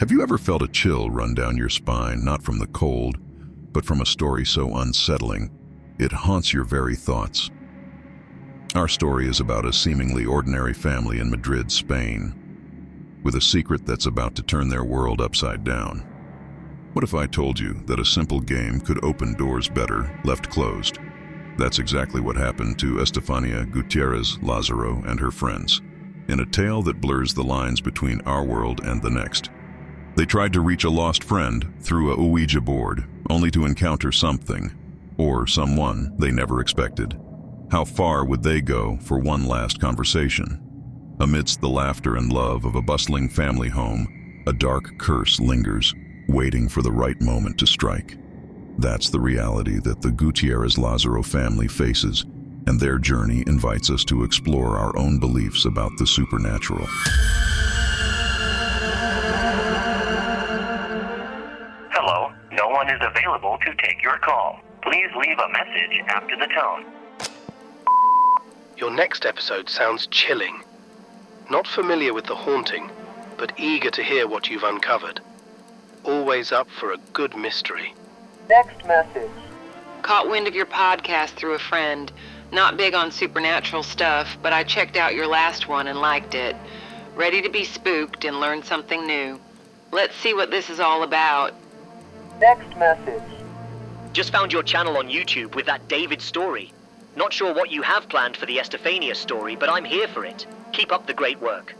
Have you ever felt a chill run down your spine, not from the cold, but from a story so unsettling it haunts your very thoughts? Our story is about a seemingly ordinary family in Madrid, Spain, with a secret that's about to turn their world upside down. What if I told you that a simple game could open doors better left closed? That's exactly what happened to Estefania Gutierrez Lazaro and her friends, in a tale that blurs the lines between our world and the next. They tried to reach a lost friend through a Ouija board, only to encounter something, or someone they never expected. How far would they go for one last conversation? Amidst the laughter and love of a bustling family home, a dark curse lingers, waiting for the right moment to strike. That's the reality that the Gutierrez Lazaro family faces, and their journey invites us to explore our own beliefs about the supernatural. Available to take your call. Please leave a message after the tone. Your next episode sounds chilling. Not familiar with the haunting, but eager to hear what you've uncovered. Always up for a good mystery. Next message. Caught wind of your podcast through a friend. Not big on supernatural stuff, but I checked out your last one and liked it. Ready to be spooked and learn something new. Let's see what this is all about. Next message. Just found your channel on YouTube with that David story. Not sure what you have planned for the Estefania story, but I'm here for it. Keep up the great work.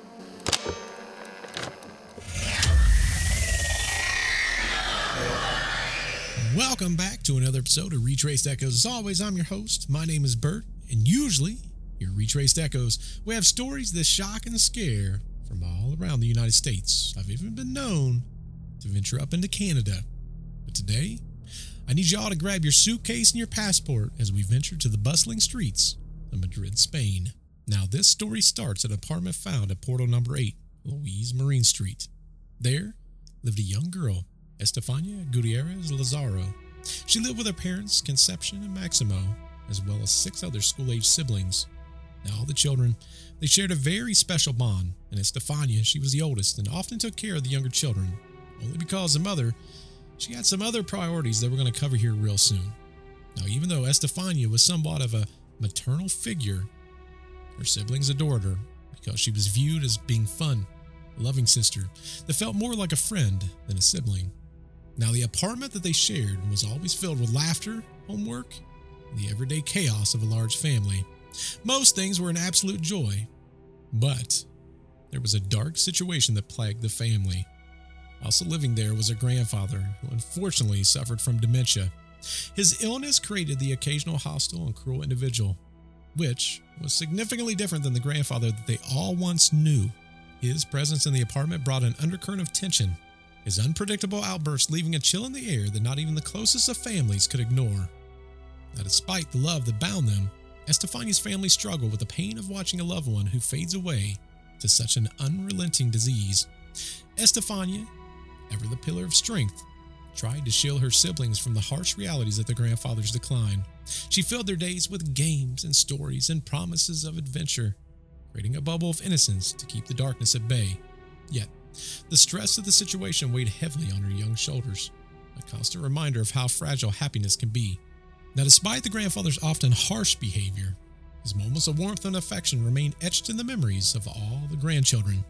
Welcome back to another episode of Retraced Echoes. As always, I'm your host. My name is Bert, and usually, your Retraced Echoes, we have stories that shock and scare from all around the United States. I've even been known to venture up into Canada. But today, I need y'all to grab your suitcase and your passport as we venture to the bustling streets of Madrid, Spain. Now, this story starts at an apartment found at portal number 8, Louise Marine Street. There lived a young girl, Estefania Gutierrez Lazaro. She lived with her parents, Conception and Maximo, as well as six other school aged siblings. Now, all the children, they shared a very special bond, and Estefania, she was the oldest and often took care of the younger children, only because the mother, she had some other priorities that we're going to cover here real soon. Now, even though Estefania was somewhat of a maternal figure, her siblings adored her because she was viewed as being fun, a loving sister that felt more like a friend than a sibling. Now, the apartment that they shared was always filled with laughter, homework, and the everyday chaos of a large family. Most things were an absolute joy, but there was a dark situation that plagued the family. Also living there was a grandfather who unfortunately suffered from dementia. His illness created the occasional hostile and cruel individual, which was significantly different than the grandfather that they all once knew. His presence in the apartment brought an undercurrent of tension, his unpredictable outbursts leaving a chill in the air that not even the closest of families could ignore. Now, despite the love that bound them, Estefania's family struggled with the pain of watching a loved one who fades away to such an unrelenting disease. Estefania, ever the pillar of strength, tried to shield her siblings from the harsh realities of their grandfather's decline. She filled their days with games and stories and promises of adventure, creating a bubble of innocence to keep the darkness at bay. Yet, the stress of the situation weighed heavily on her young shoulders, a constant reminder of how fragile happiness can be. Now, despite the grandfather's often harsh behavior, his moments of warmth and affection remain etched in the memories of all the grandchildren.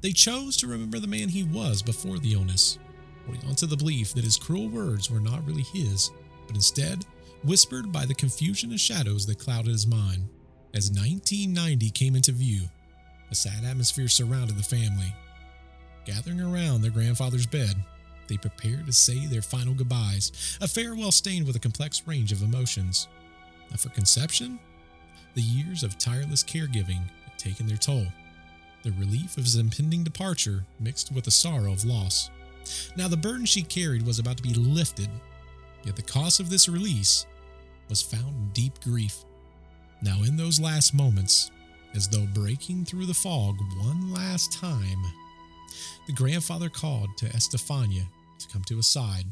They chose to remember the man he was before the illness, holding on to the belief that his cruel words were not really his, but instead whispered by the confusion of shadows that clouded his mind. As 1990 came into view, a sad atmosphere surrounded the family. Gathering around their grandfather's bed, they prepared to say their final goodbyes, a farewell stained with a complex range of emotions. Now, for Conception, the years of tireless caregiving had taken their toll. The relief of his impending departure mixed with the sorrow of loss. Now, the burden she carried was about to be lifted, yet the cost of this release was found in deep grief. Now, in those last moments, as though breaking through the fog one last time, the grandfather called to Estefania to come to his side.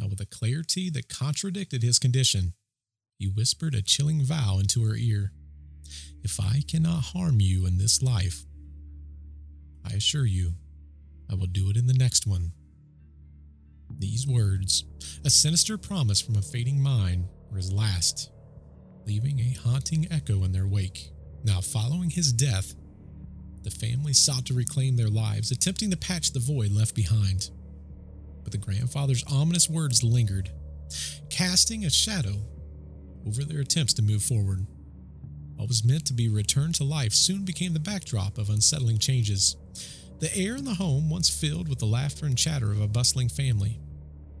Now, with a clarity that contradicted his condition, he whispered a chilling vow into her ear If I cannot harm you in this life, I assure you I will do it in the next one. These words, a sinister promise from a fading mind, were his last, leaving a haunting echo in their wake. Now, following his death, the family sought to reclaim their lives, attempting to patch the void left behind. But the grandfather's ominous words lingered, casting a shadow over their attempts to move forward. What was meant to be returned to life soon became the backdrop of unsettling changes. The air in the home, once filled with the laughter and chatter of a bustling family,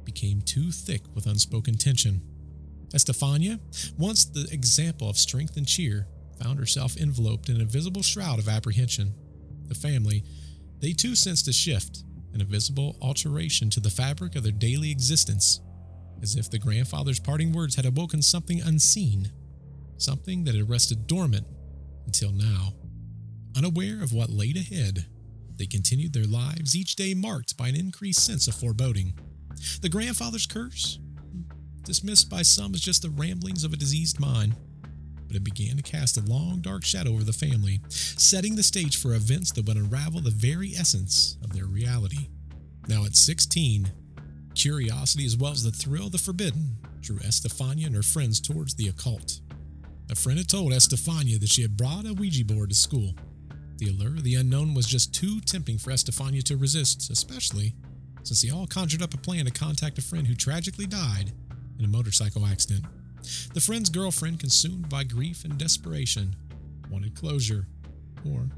became too thick with unspoken tension. Estefania, once the example of strength and cheer, found herself enveloped in a visible shroud of apprehension. The family, they too sensed a shift, an invisible alteration to the fabric of their daily existence, as if the grandfather's parting words had awoken something unseen, something that had rested dormant until now. Unaware of what laid ahead, they continued their lives, each day marked by an increased sense of foreboding. The grandfather's curse? Dismissed by some as just the ramblings of a diseased mind but it began to cast a long, dark shadow over the family, setting the stage for events that would unravel the very essence of their reality. Now, at 16, curiosity as well as the thrill of the forbidden drew Estefania and her friends towards the occult. A friend had told Estefania that she had brought a Ouija board to school. The allure of the unknown was just too tempting for Estefania to resist, especially since they all conjured up a plan to contact a friend who tragically died in a motorcycle accident. The friend's girlfriend, consumed by grief and desperation, wanted closure, or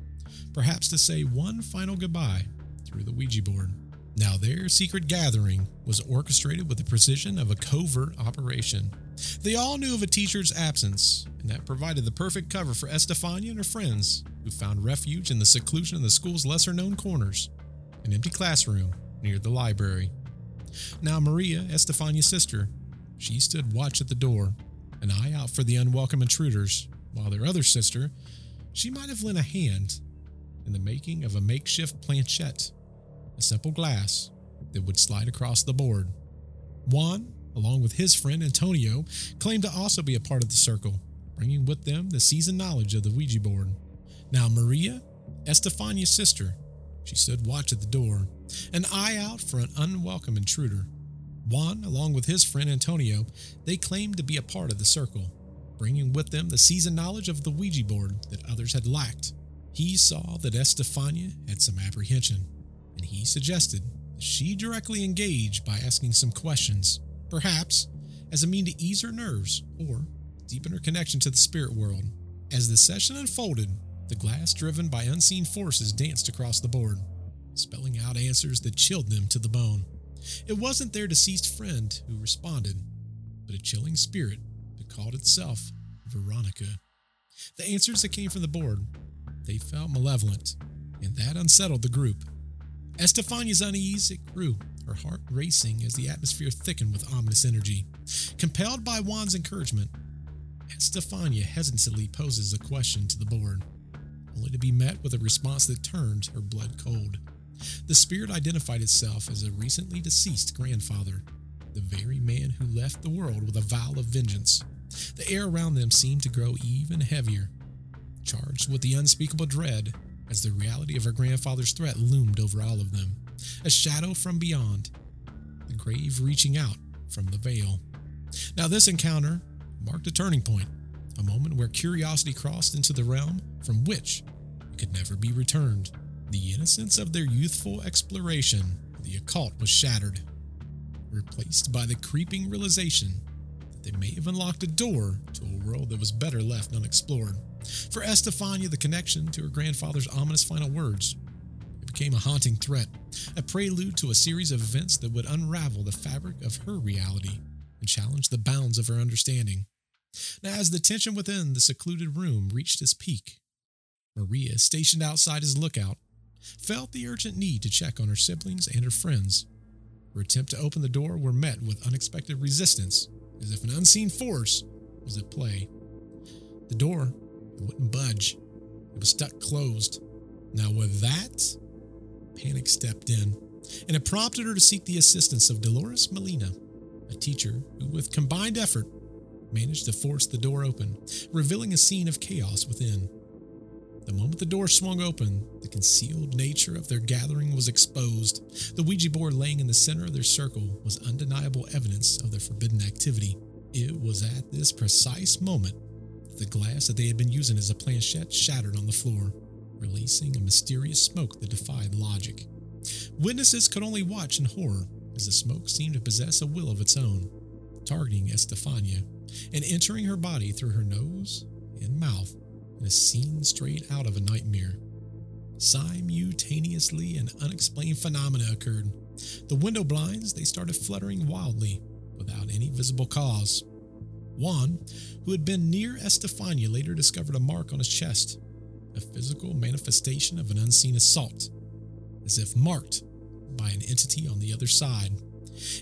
perhaps to say one final goodbye through the Ouija board. Now, their secret gathering was orchestrated with the precision of a covert operation. They all knew of a teacher's absence, and that provided the perfect cover for Estefania and her friends, who found refuge in the seclusion of the school's lesser known corners, an empty classroom near the library. Now, Maria, Estefania's sister, she stood watch at the door, an eye out for the unwelcome intruders, while their other sister, she might have lent a hand in the making of a makeshift planchette, a simple glass that would slide across the board. Juan, along with his friend Antonio, claimed to also be a part of the circle, bringing with them the seasoned knowledge of the Ouija board. Now, Maria, Estefania's sister, she stood watch at the door, an eye out for an unwelcome intruder. Juan, along with his friend Antonio, they claimed to be a part of the circle, bringing with them the seasoned knowledge of the Ouija board that others had lacked. He saw that Estefania had some apprehension, and he suggested that she directly engage by asking some questions, perhaps as a mean to ease her nerves or deepen her connection to the spirit world. As the session unfolded, the glass driven by unseen forces danced across the board, spelling out answers that chilled them to the bone. It wasn't their deceased friend who responded, but a chilling spirit that called itself Veronica. The answers that came from the board, they felt malevolent, and that unsettled the group. Estefania's unease it grew, her heart racing as the atmosphere thickened with ominous energy. Compelled by Juan's encouragement, Estefania hesitantly poses a question to the board, only to be met with a response that turned her blood cold. The spirit identified itself as a recently deceased grandfather, the very man who left the world with a vow of vengeance. The air around them seemed to grow even heavier, charged with the unspeakable dread as the reality of her grandfather's threat loomed over all of them. A shadow from beyond, the grave reaching out from the veil. Now, this encounter marked a turning point, a moment where curiosity crossed into the realm from which it could never be returned. The innocence of their youthful exploration, the occult was shattered, replaced by the creeping realization that they may have unlocked a door to a world that was better left unexplored. For Estefania, the connection to her grandfather's ominous final words it became a haunting threat, a prelude to a series of events that would unravel the fabric of her reality and challenge the bounds of her understanding. Now, as the tension within the secluded room reached its peak, Maria, stationed outside as lookout, felt the urgent need to check on her siblings and her friends. Her attempt to open the door were met with unexpected resistance, as if an unseen force was at play. The door wouldn't budge. It was stuck closed. Now, with that, panic stepped in, and it prompted her to seek the assistance of Dolores Molina, a teacher who, with combined effort, managed to force the door open, revealing a scene of chaos within. The moment the door swung open, the concealed nature of their gathering was exposed. The Ouija board laying in the center of their circle was undeniable evidence of their forbidden activity. It was at this precise moment that the glass that they had been using as a planchette shattered on the floor, releasing a mysterious smoke that defied logic. Witnesses could only watch in horror as the smoke seemed to possess a will of its own, targeting Estefania and entering her body through her nose and mouth in a scene straight out of a nightmare. Simultaneously, an unexplained phenomena occurred. The window blinds, they started fluttering wildly without any visible cause. Juan, who had been near Estefania, later discovered a mark on his chest, a physical manifestation of an unseen assault, as if marked by an entity on the other side.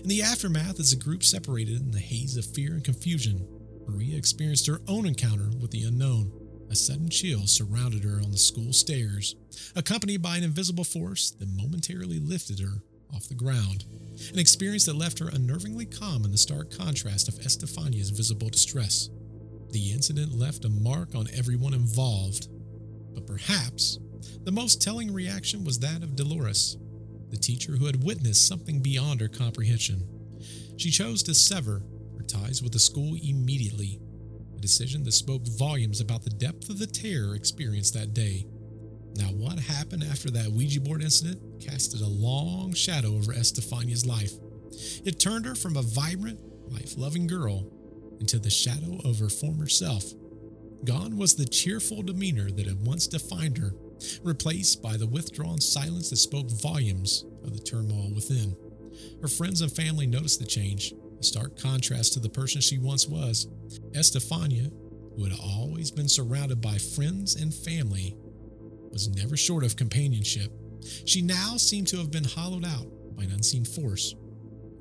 In the aftermath, as the group separated in the haze of fear and confusion, Maria experienced her own encounter with the unknown. A sudden chill surrounded her on the school stairs, accompanied by an invisible force that momentarily lifted her off the ground. An experience that left her unnervingly calm in the stark contrast of Estefania's visible distress. The incident left a mark on everyone involved, but perhaps the most telling reaction was that of Dolores, the teacher who had witnessed something beyond her comprehension. She chose to sever her ties with the school immediately, a decision that spoke volumes about the depth of the terror experienced that day. Now, what happened after that Ouija board incident casted a long shadow over Estefania's life. It turned her from a vibrant, life loving girl into the shadow of her former self. Gone was the cheerful demeanor that had once defined her, replaced by the withdrawn silence that spoke volumes of the turmoil within. Her friends and family noticed the change, a stark contrast to the person she once was. Estefania, who had always been surrounded by friends and family, was never short of companionship. She now seemed to have been hollowed out by an unseen force.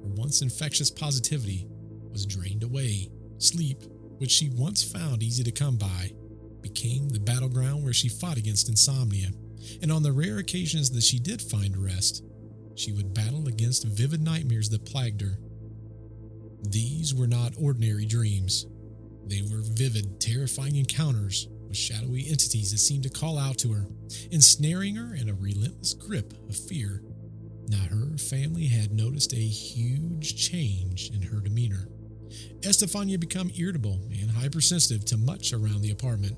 Her once infectious positivity was drained away. Sleep, which she once found easy to come by, became the battleground where she fought against insomnia. And on the rare occasions that she did find rest, she would battle against vivid nightmares that plagued her. These were not ordinary dreams. They were vivid, terrifying encounters with shadowy entities that seemed to call out to her, ensnaring her in a relentless grip of fear. Now, her family had noticed a huge change in her demeanor. Estefania became irritable and hypersensitive to much around the apartment.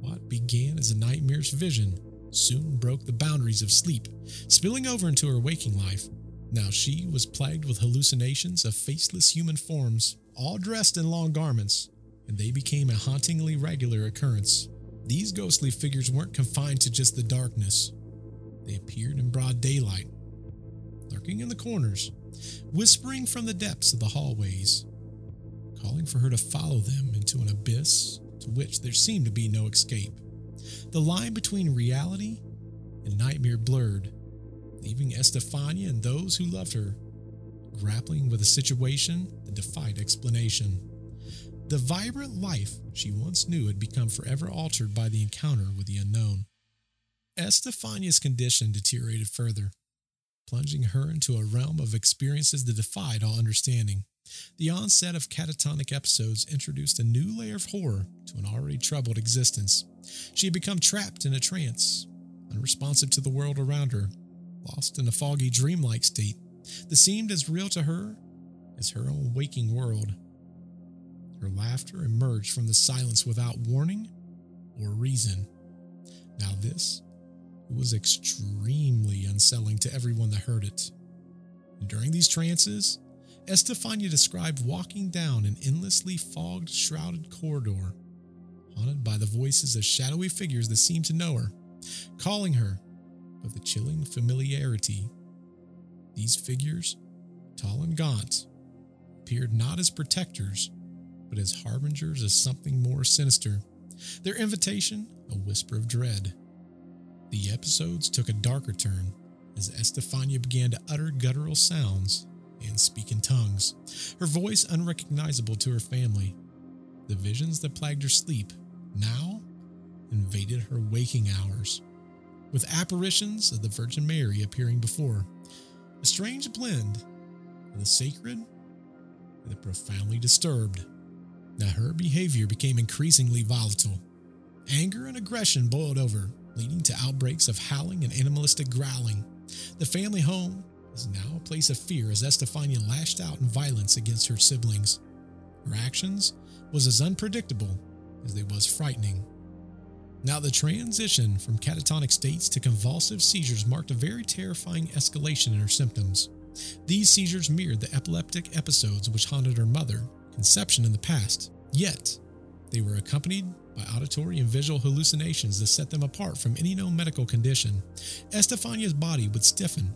What began as a nightmare's vision soon broke the boundaries of sleep, spilling over into her waking life. Now she was plagued with hallucinations of faceless human forms, all dressed in long garments, and they became a hauntingly regular occurrence. These ghostly figures weren't confined to just the darkness, they appeared in broad daylight, lurking in the corners, whispering from the depths of the hallways, calling for her to follow them into an abyss to which there seemed to be no escape. The line between reality and nightmare blurred, leaving Estefania and those who loved her grappling with a situation that defied explanation. The vibrant life she once knew had become forever altered by the encounter with the unknown. Estefania's condition deteriorated further, plunging her into a realm of experiences that defied all understanding. The onset of catatonic episodes introduced a new layer of horror to an already troubled existence. She had become trapped in a trance, unresponsive to the world around her, lost in a foggy, dreamlike state that seemed as real to her as her own waking world. Her laughter emerged from the silence without warning or reason. Now, this was extremely unsettling to everyone that heard it. And during these trances, Estefania described walking down an endlessly fogged, shrouded corridor, haunted by the voices of shadowy figures that seemed to know her, calling her with a chilling familiarity. These figures, tall and gaunt, appeared not as protectors, but as harbingers of something more sinister. Their invitation, a whisper of dread. The episodes took a darker turn as Estefania began to utter guttural sounds and speak in tongues, her voice unrecognizable to her family. The visions that plagued her sleep now invaded her waking hours, with apparitions of the Virgin Mary appearing before, a strange blend of the sacred and the profoundly disturbed. Now her behavior became increasingly volatile. Anger and aggression boiled over, leading to outbreaks of howling and animalistic growling. The family home is now a place of fear as Estefania lashed out in violence against her siblings. Her actions was as unpredictable as they was frightening. Now, the transition from catatonic states to convulsive seizures marked a very terrifying escalation in her symptoms. These seizures mirrored the epileptic episodes which haunted her mother, conception in the past. Yet, they were accompanied by auditory and visual hallucinations that set them apart from any known medical condition. Estefania's body would stiffen,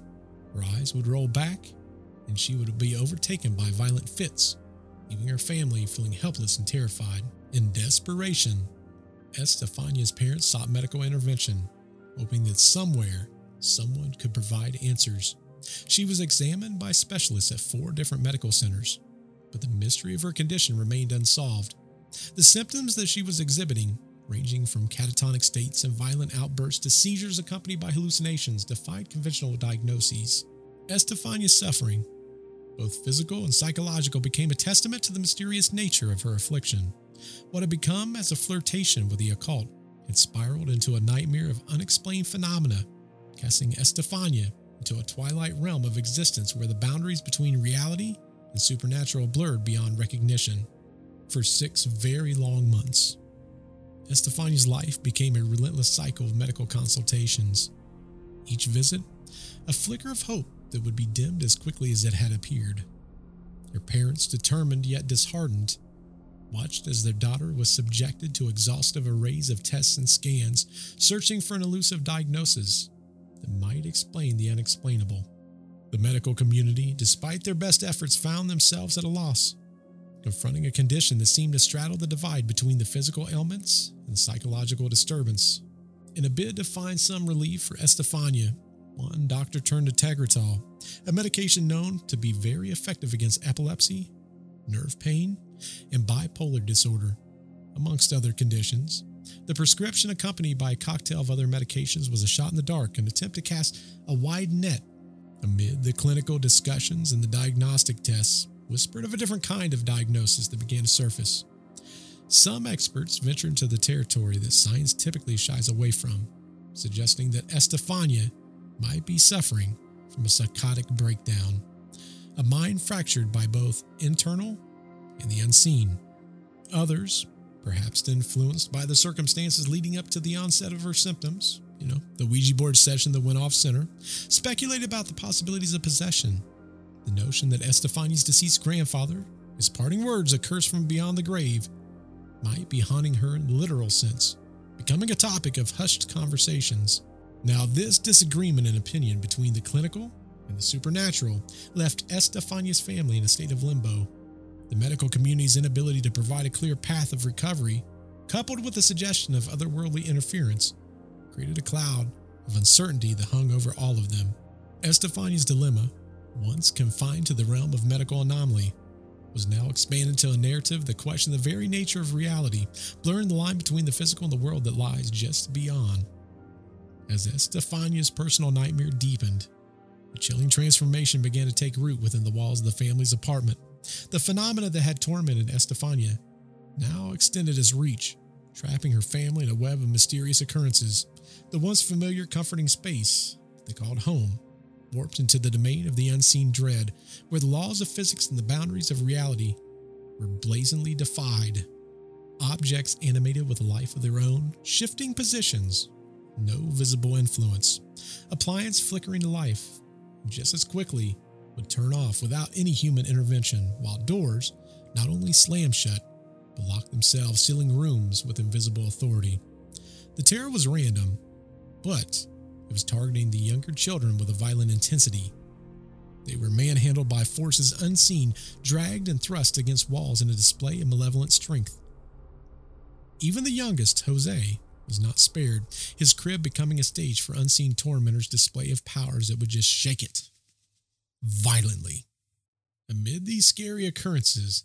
her eyes would roll back, and she would be overtaken by violent fits, leaving her family feeling helpless and terrified. In desperation, Estefania's parents sought medical intervention, hoping that somewhere someone could provide answers. She was examined by specialists at four different medical centers, but the mystery of her condition remained unsolved. The symptoms that she was exhibiting, ranging from catatonic states and violent outbursts to seizures accompanied by hallucinations, defied conventional diagnoses. Estefania's suffering, both physical and psychological, became a testament to the mysterious nature of her affliction. What had become as a flirtation with the occult had spiraled into a nightmare of unexplained phenomena, casting Estefania into a twilight realm of existence where the boundaries between reality and supernatural blurred beyond recognition. For six very long months, Estefania's life became a relentless cycle of medical consultations. Each visit, a flicker of hope that would be dimmed as quickly as it had appeared. Her parents, determined yet disheartened, watched as their daughter was subjected to exhaustive arrays of tests and scans, searching for an elusive diagnosis that might explain the unexplainable. The medical community, despite their best efforts, found themselves at a loss, confronting a condition that seemed to straddle the divide between the physical ailments and psychological disturbance. In a bid to find some relief for Estefania, one doctor turned to Tegretol, a medication known to be very effective against epilepsy, nerve pain, and bipolar disorder, amongst other conditions. The prescription, accompanied by a cocktail of other medications, was a shot in the dark, an attempt to cast a wide net amid the clinical discussions and the diagnostic tests, whispered of a different kind of diagnosis that began to surface. Some experts ventured into the territory that science typically shies away from, suggesting that Estefania might be suffering from a psychotic breakdown, a mind fractured by both internal and the unseen. Others, perhaps influenced by the circumstances leading up to the onset of her symptoms, you know, the Ouija board session that went off center, speculated about the possibilities of possession. The notion that Estefania's deceased grandfather, his parting words, a curse from beyond the grave, might be haunting her in the literal sense, becoming a topic of hushed conversations. Now, this disagreement in opinion between the clinical and the supernatural left Estefania's family in a state of limbo. The medical community's inability to provide a clear path of recovery, coupled with the suggestion of otherworldly interference, created a cloud of uncertainty that hung over all of them. Estefania's dilemma, once confined to the realm of medical anomaly, was now expanded to a narrative that questioned the very nature of reality, blurring the line between the physical and the world that lies just beyond. As Estefania's personal nightmare deepened, a chilling transformation began to take root within the walls of the family's apartment. The phenomena that had tormented Estefania now extended its reach, trapping her family in a web of mysterious occurrences. The once familiar, comforting space they called home warped into the domain of the unseen dread, where the laws of physics and the boundaries of reality were blazingly defied. Objects animated with a life of their own, shifting positions, no visible influence. Appliance flickering to life, just as quickly would turn off without any human intervention, while doors not only slammed shut, but locked themselves, sealing rooms with invisible authority. The terror was random, but it was targeting the younger children with a violent intensity. They were manhandled by forces unseen, dragged and thrust against walls in a display of malevolent strength. Even the youngest, Jose, was not spared, his crib becoming a stage for unseen tormentors' display of powers that would just shake it violently. Amid these scary occurrences,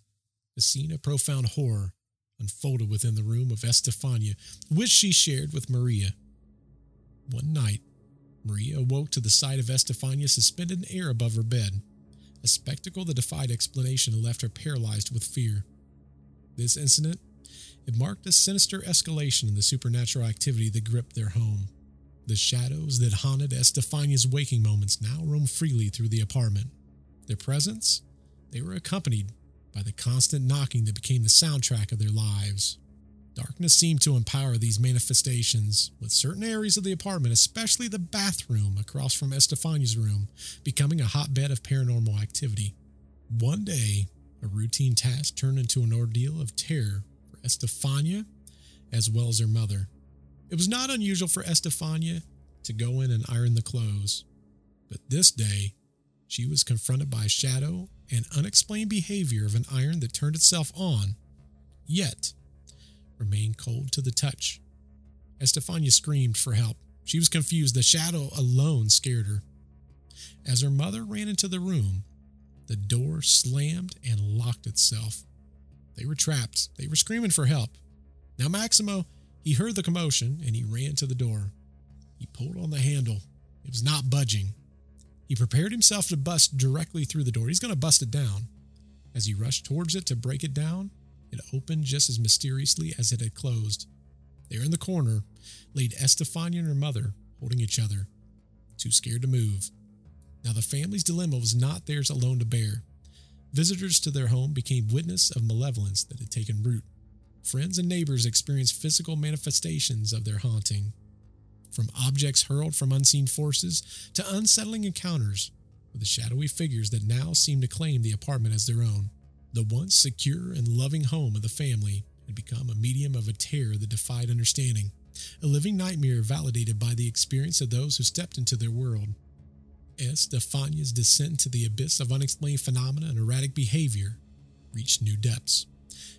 a scene of profound horror unfolded within the room of Estefania, which she shared with Maria. One night, Maria awoke to the sight of Estefania suspended in air above her bed, a spectacle that defied explanation and left her paralyzed with fear. This incident, it marked a sinister escalation in the supernatural activity that gripped their home. The shadows that haunted Estefania's waking moments now roamed freely through the apartment. Their presence, they were accompanied by the constant knocking that became the soundtrack of their lives. Darkness seemed to empower these manifestations, with certain areas of the apartment, especially the bathroom across from Estefania's room, becoming a hotbed of paranormal activity. One day, a routine task turned into an ordeal of terror for Estefania as well as her mother. It was not unusual for Estefania to go in and iron the clothes, but this day she was confronted by a shadow and unexplained behavior of an iron that turned itself on, yet remained cold to the touch. Estefania screamed for help. She was confused. The shadow alone scared her. As her mother ran into the room, the door slammed and locked itself. They were trapped. They were screaming for help. Now, Maximo, he heard the commotion and he ran to the door. He pulled on the handle. It was not budging. He prepared himself to bust directly through the door. He's going to bust it down. As he rushed towards it to break it down, it opened just as mysteriously as it had closed. There in the corner laid Estefania and her mother holding each other, too scared to move. Now, the family's dilemma was not theirs alone to bear. Visitors to their home became witness of malevolence that had taken root. Friends and neighbors experienced physical manifestations of their haunting. From objects hurled from unseen forces to unsettling encounters with the shadowy figures that now seemed to claim the apartment as their own. The once secure and loving home of the family had become a medium of a terror that defied understanding, a living nightmare validated by the experience of those who stepped into their world. Estefania's descent into the abyss of unexplained phenomena and erratic behavior reached new depths,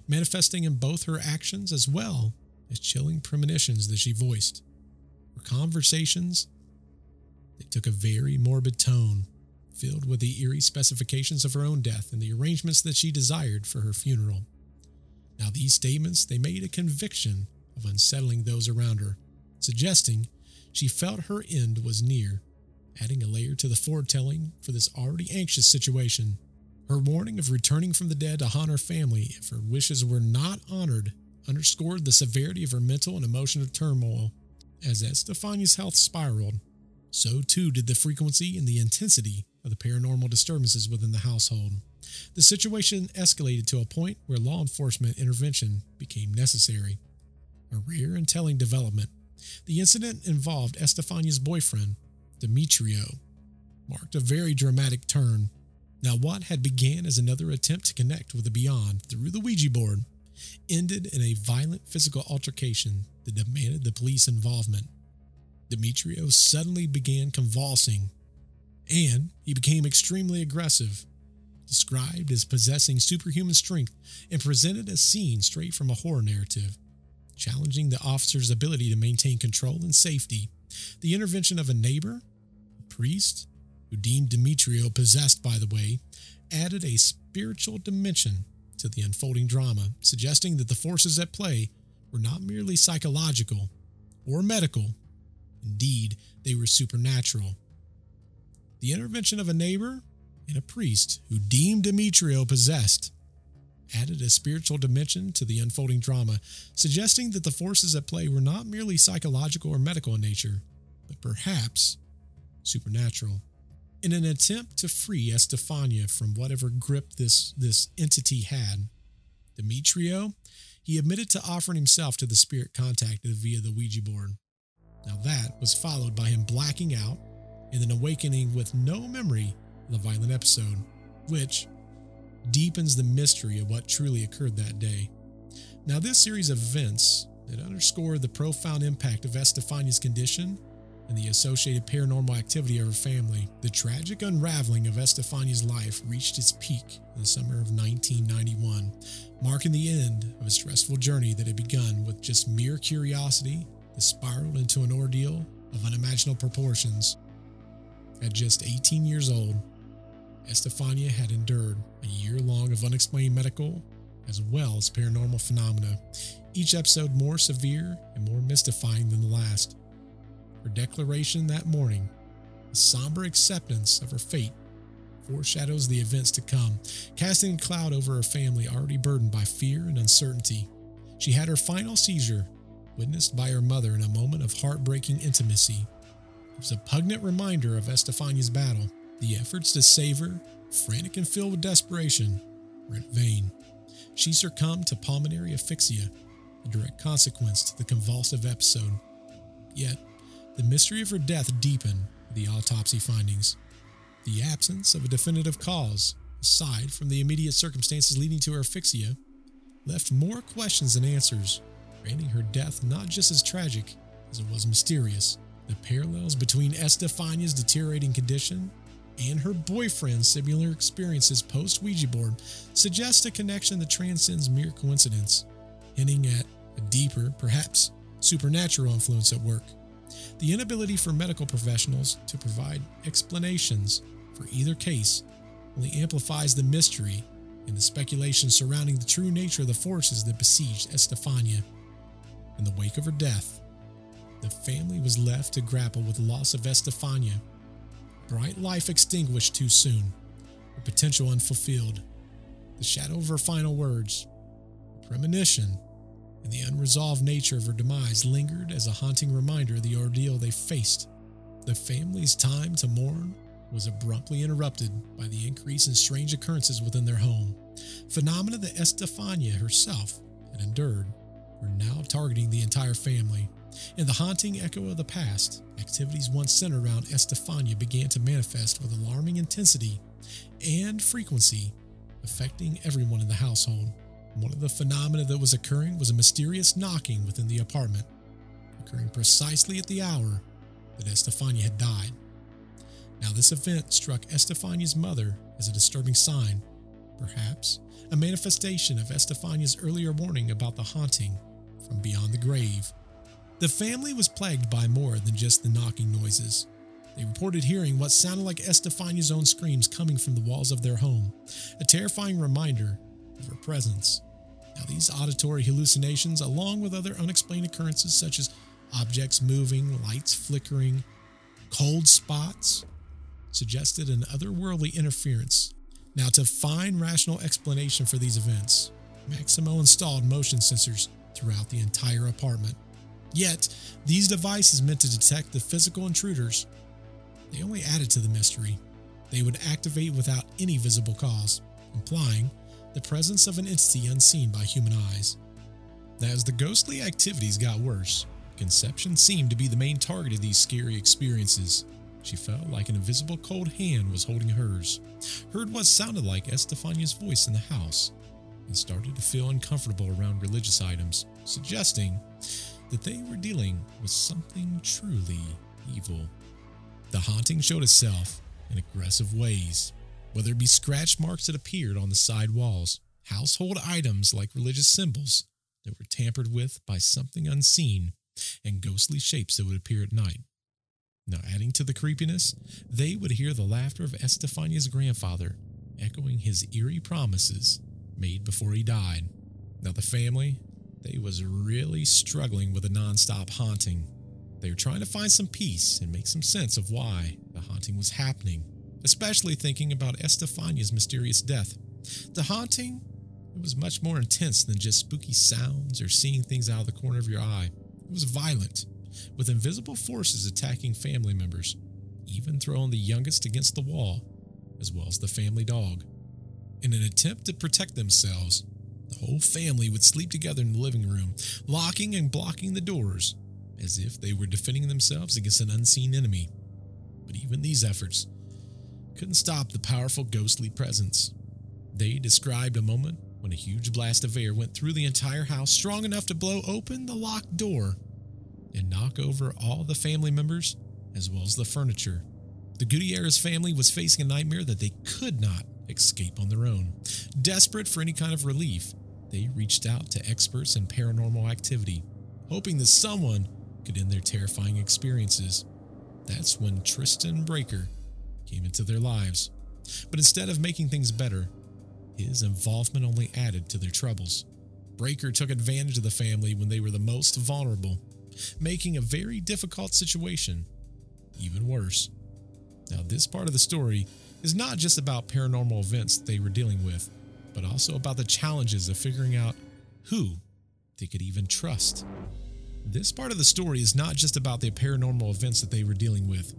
manifesting in both her actions as well as chilling premonitions that she voiced. Her conversations they took a very morbid tone, filled with the eerie specifications of her own death and the arrangements that she desired for her funeral. Now these statements they made a conviction of unsettling those around her, suggesting she felt her end was near adding a layer to the foretelling for this already anxious situation. Her warning of returning from the dead to haunt her family if her wishes were not honored underscored the severity of her mental and emotional turmoil. As Estefania's health spiraled, so too did the frequency and the intensity of the paranormal disturbances within the household. The situation escalated to a point where law enforcement intervention became necessary. A rare and telling development. The incident involved Estefania's boyfriend, Demetrio, marked a very dramatic turn. Now, what had began as another attempt to connect with the beyond through the Ouija board ended in a violent physical altercation that demanded the police involvement. Demetrio suddenly began convulsing, and he became extremely aggressive, described as possessing superhuman strength, and presented a scene straight from a horror narrative, challenging the officer's ability to maintain control and safety. The intervention of a neighbor a priest, who deemed Demetrio possessed, by the way, added a spiritual dimension to the unfolding drama, suggesting that the forces at play were not merely psychological or medical, indeed, they were supernatural. The intervention of a neighbor and a priest who deemed Demetrio possessed added a spiritual dimension to the unfolding drama, suggesting that the forces at play were not merely psychological or medical in nature, but perhaps supernatural. In an attempt to free Estefania from whatever grip this, this entity had, Demetrio, he admitted to offering himself to the spirit contacted via the Ouija board. Now that was followed by him blacking out and then awakening with no memory of the violent episode, which deepens the mystery of what truly occurred that day. Now, this series of events that underscore the profound impact of Estefania's condition and the associated paranormal activity of her family, the tragic unraveling of Estefania's life reached its peak in the summer of 1991, marking the end of a stressful journey that had begun with just mere curiosity that spiraled into an ordeal of unimaginable proportions. At just 18 years old, Estefania had endured a year long of unexplained medical as well as paranormal phenomena, each episode more severe and more mystifying than the last. Her declaration that morning, the somber acceptance of her fate, foreshadows the events to come, casting a cloud over her family already burdened by fear and uncertainty. She had her final seizure, witnessed by her mother in a moment of heartbreaking intimacy, was a poignant reminder of Estefania's battle. The efforts to save her, frantic and filled with desperation, were in vain. She succumbed to pulmonary asphyxia, a direct consequence to the convulsive episode. Yet, the mystery of her death deepened with the autopsy findings. The absence of a definitive cause, aside from the immediate circumstances leading to her asphyxia, left more questions than answers, rendering her death not just as tragic as it was mysterious. The parallels between Estefania's deteriorating condition and her boyfriend's similar experiences post Ouija board suggest a connection that transcends mere coincidence, hinting at a deeper, perhaps supernatural influence at work. The inability for medical professionals to provide explanations for either case only amplifies the mystery and the speculation surrounding the true nature of the forces that besieged Estefania. In the wake of her death, the family was left to grapple with the loss of Estefania. Bright life extinguished too soon, her potential unfulfilled. The shadow of her final words, premonition, and the unresolved nature of her demise lingered as a haunting reminder of the ordeal they faced. The family's time to mourn was abruptly interrupted by the increase in strange occurrences within their home. Phenomena that Estefania herself had endured were now targeting the entire family. In the haunting echo of the past, activities once centered around Estefania began to manifest with alarming intensity and frequency, affecting everyone in the household. One of the phenomena that was occurring was a mysterious knocking within the apartment, occurring precisely at the hour that Estefania had died. Now, this event struck Estefania's mother as a disturbing sign, perhaps a manifestation of Estefania's earlier warning about the haunting from beyond the grave. The family was plagued by more than just the knocking noises. They reported hearing what sounded like Estefania's own screams coming from the walls of their home, a terrifying reminder of her presence. Now, these auditory hallucinations, along with other unexplained occurrences such as objects moving, lights flickering, cold spots, suggested an otherworldly interference. Now, to find rational explanation for these events, Maximo installed motion sensors throughout the entire apartment. Yet, these devices meant to detect the physical intruders, they only added to the mystery. They would activate without any visible cause, implying the presence of an entity unseen by human eyes. As the ghostly activities got worse, Conception seemed to be the main target of these scary experiences. She felt like an invisible cold hand was holding hers, heard what sounded like Estefania's voice in the house, and started to feel uncomfortable around religious items, suggesting that they were dealing with something truly evil. The haunting showed itself in aggressive ways, whether it be scratch marks that appeared on the side walls, household items like religious symbols that were tampered with by something unseen, and ghostly shapes that would appear at night. Now, adding to the creepiness, they would hear the laughter of Estefania's grandfather, echoing his eerie promises made before he died. Now, the family, they was really struggling with a nonstop haunting. They were trying to find some peace and make some sense of why the haunting was happening, especially thinking about Estefania's mysterious death. The haunting it was much more intense than just spooky sounds or seeing things out of the corner of your eye. It was violent, with invisible forces attacking family members, even throwing the youngest against the wall, as well as the family dog. In an attempt to protect themselves, the whole family would sleep together in the living room, locking and blocking the doors, as if they were defending themselves against an unseen enemy. But even these efforts couldn't stop the powerful ghostly presence. They described a moment when a huge blast of air went through the entire house, strong enough to blow open the locked door and knock over all the family members as well as the furniture. The Gutierrez family was facing a nightmare that they could not escape on their own. Desperate for any kind of relief, they reached out to experts in paranormal activity, hoping that someone could end their terrifying experiences. That's when Tristan Breaker came into their lives. But instead of making things better, his involvement only added to their troubles. Breaker took advantage of the family when they were the most vulnerable making a very difficult situation even worse. Now, this part of the story is not just about paranormal events they were dealing with, but also about the challenges of figuring out who they could even trust. This part of the story is not just about the paranormal events that they were dealing with,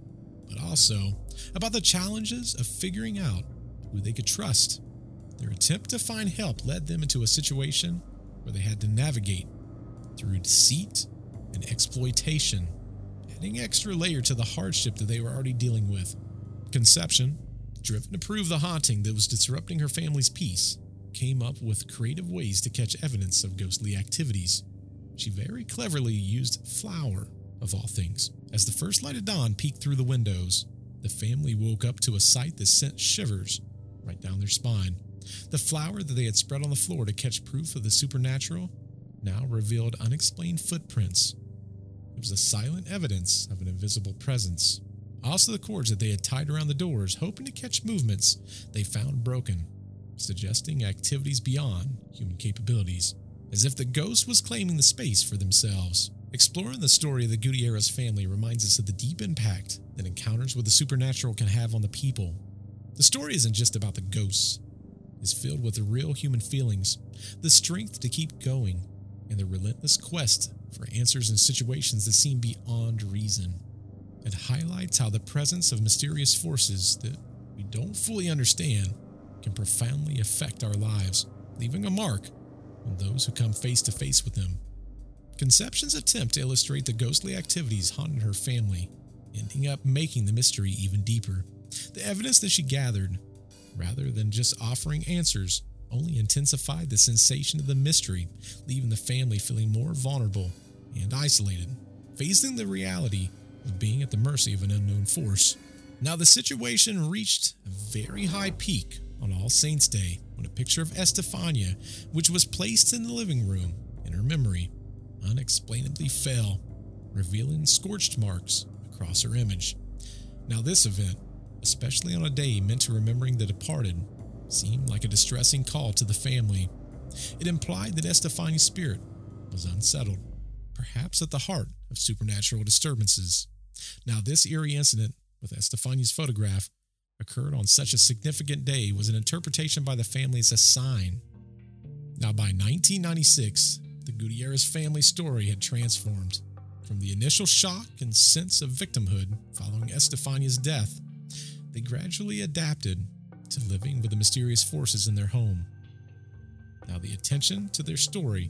but also about the challenges of figuring out who they could trust. Their attempt to find help led them into a situation where they had to navigate through deceit and exploitation, adding extra layer to the hardship that they were already dealing with. Conception, driven to prove the haunting that was disrupting her family's peace, came up with creative ways to catch evidence of ghostly activities. She very cleverly used flour, of all things. As the first light of dawn peeked through the windows, the family woke up to a sight that sent shivers right down their spine. The flour that they had spread on the floor to catch proof of the supernatural now revealed unexplained footprints. It was a silent evidence of an invisible presence. Also, the cords that they had tied around the doors, hoping to catch movements, they found broken, suggesting activities beyond human capabilities, as if the ghost was claiming the space for themselves. Exploring the story of the Gutierrez family reminds us of the deep impact that encounters with the supernatural can have on the people. The story isn't just about the ghosts, it's filled with the real human feelings, the strength to keep going, and the relentless quest for answers in situations that seem beyond reason. It highlights how the presence of mysterious forces that we don't fully understand can profoundly affect our lives, leaving a mark on those who come face to face with them. Conception's attempt to illustrate the ghostly activities haunting her family, ending up making the mystery even deeper. The evidence that she gathered, rather than just offering answers, only intensified the sensation of the mystery, leaving the family feeling more vulnerable and isolated, facing the reality of being at the mercy of an unknown force. Now, the situation reached a very high peak on All Saints' Day when a picture of Estefania, which was placed in the living room in her memory, unexplainably fell, revealing scorched marks across her image. Now, this event, especially on a day meant to remembering the departed, seemed like a distressing call to the family. It implied that Estefania's spirit was unsettled, perhaps at the heart of supernatural disturbances. Now, this eerie incident with Estefania's photograph occurred on such a significant day was an interpretation by the family as a sign. Now, by 1996, the Gutierrez family story had transformed. From the initial shock and sense of victimhood following Estefania's death, they gradually adapted to living with the mysterious forces in their home. Now, the attention to their story,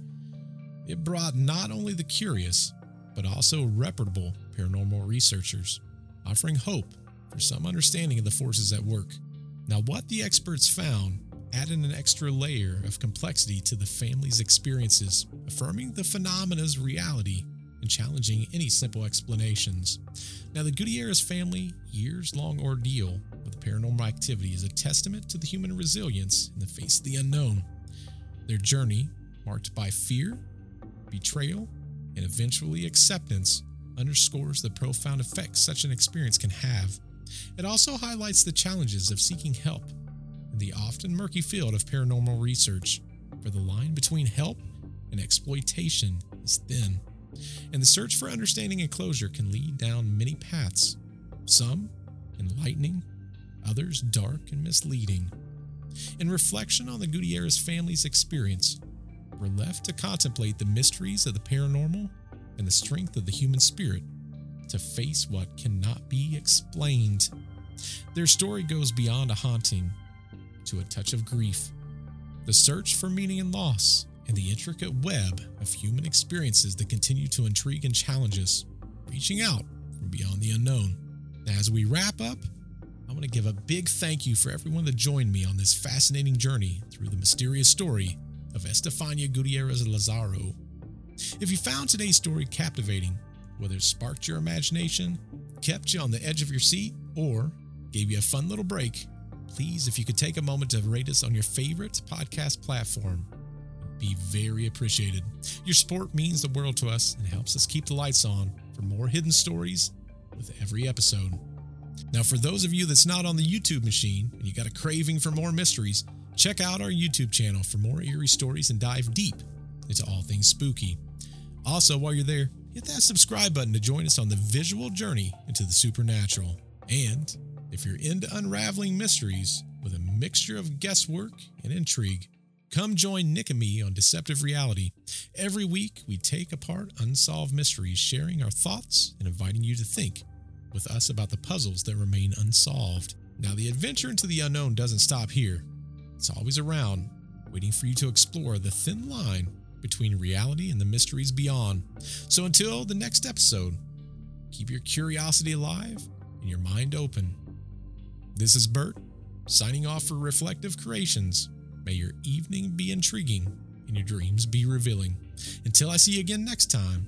it brought not only the curious, but also reputable paranormal researchers, offering hope for some understanding of the forces at work. Now, what the experts found added an extra layer of complexity to the family's experiences, affirming the phenomena's reality and challenging any simple explanations. Now, the Gutierrez family years long ordeal with paranormal activity is a testament to the human resilience in the face of the unknown. Their journey, marked by fear, betrayal, and eventually acceptance, underscores the profound effects such an experience can have. It also highlights the challenges of seeking help in the often murky field of paranormal research, where the line between help and exploitation is thin. And the search for understanding and closure can lead down many paths, some enlightening, others dark and misleading. In reflection on the Gutierrez family's experience, we're left to contemplate the mysteries of the paranormal and the strength of the human spirit to face what cannot be explained. Their story goes beyond a haunting to a touch of grief, the search for meaning and loss, and the intricate web of human experiences that continue to intrigue and challenge us, reaching out from beyond the unknown. As we wrap up, I want to give a big thank you for everyone that joined me on this fascinating journey through the mysterious story of Estefania Gutierrez Lazaro. If you found today's story captivating, whether it sparked your imagination, kept you on the edge of your seat, or gave you a fun little break, please, if you could take a moment to rate us on your favorite podcast platform, be very appreciated. Your support means the world to us and helps us keep the lights on for more hidden stories with every episode. Now, for those of you that's not on the YouTube machine and you got a craving for more mysteries, check out our YouTube channel for more eerie stories and dive deep into all things spooky. Also, while you're there, hit that subscribe button to join us on the visual journey into the supernatural. And if you're into unraveling mysteries with a mixture of guesswork and intrigue, Come join Nick and me on Deceptive Reality. Every week, we take apart unsolved mysteries, sharing our thoughts and inviting you to think with us about the puzzles that remain unsolved. Now, the adventure into the unknown doesn't stop here, it's always around, waiting for you to explore the thin line between reality and the mysteries beyond. So, until the next episode, keep your curiosity alive and your mind open. This is Bert, signing off for Reflective Creations. May your evening be intriguing and your dreams be revealing. Until I see you again next time,